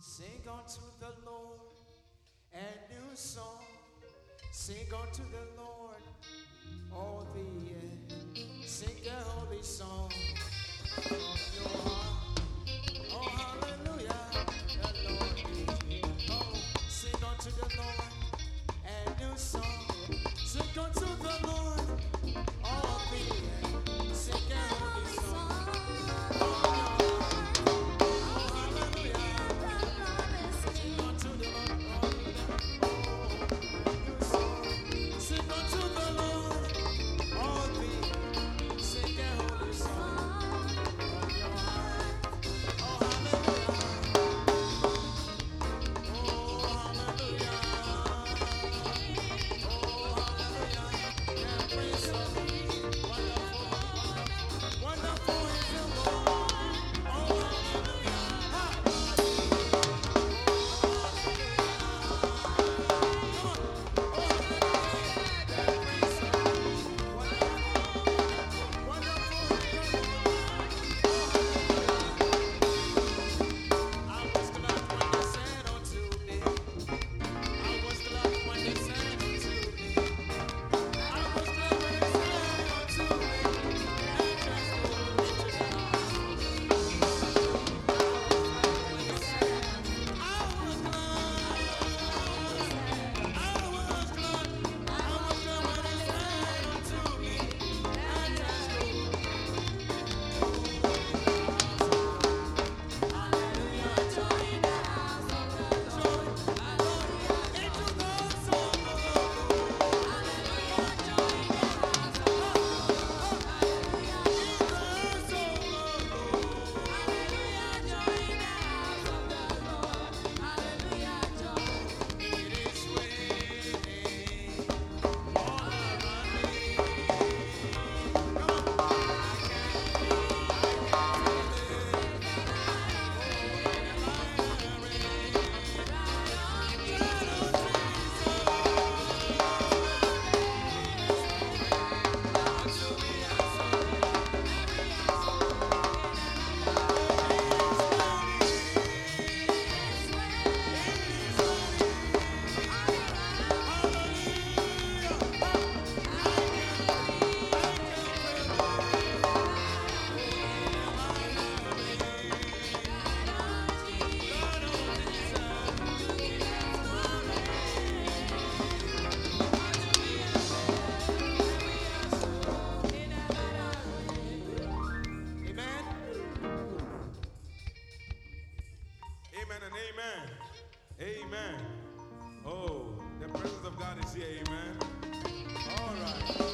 Sing unto the Lord a new song. Sing unto the Lord Amen. Amen. Oh, the presence of God is here. Amen. All right.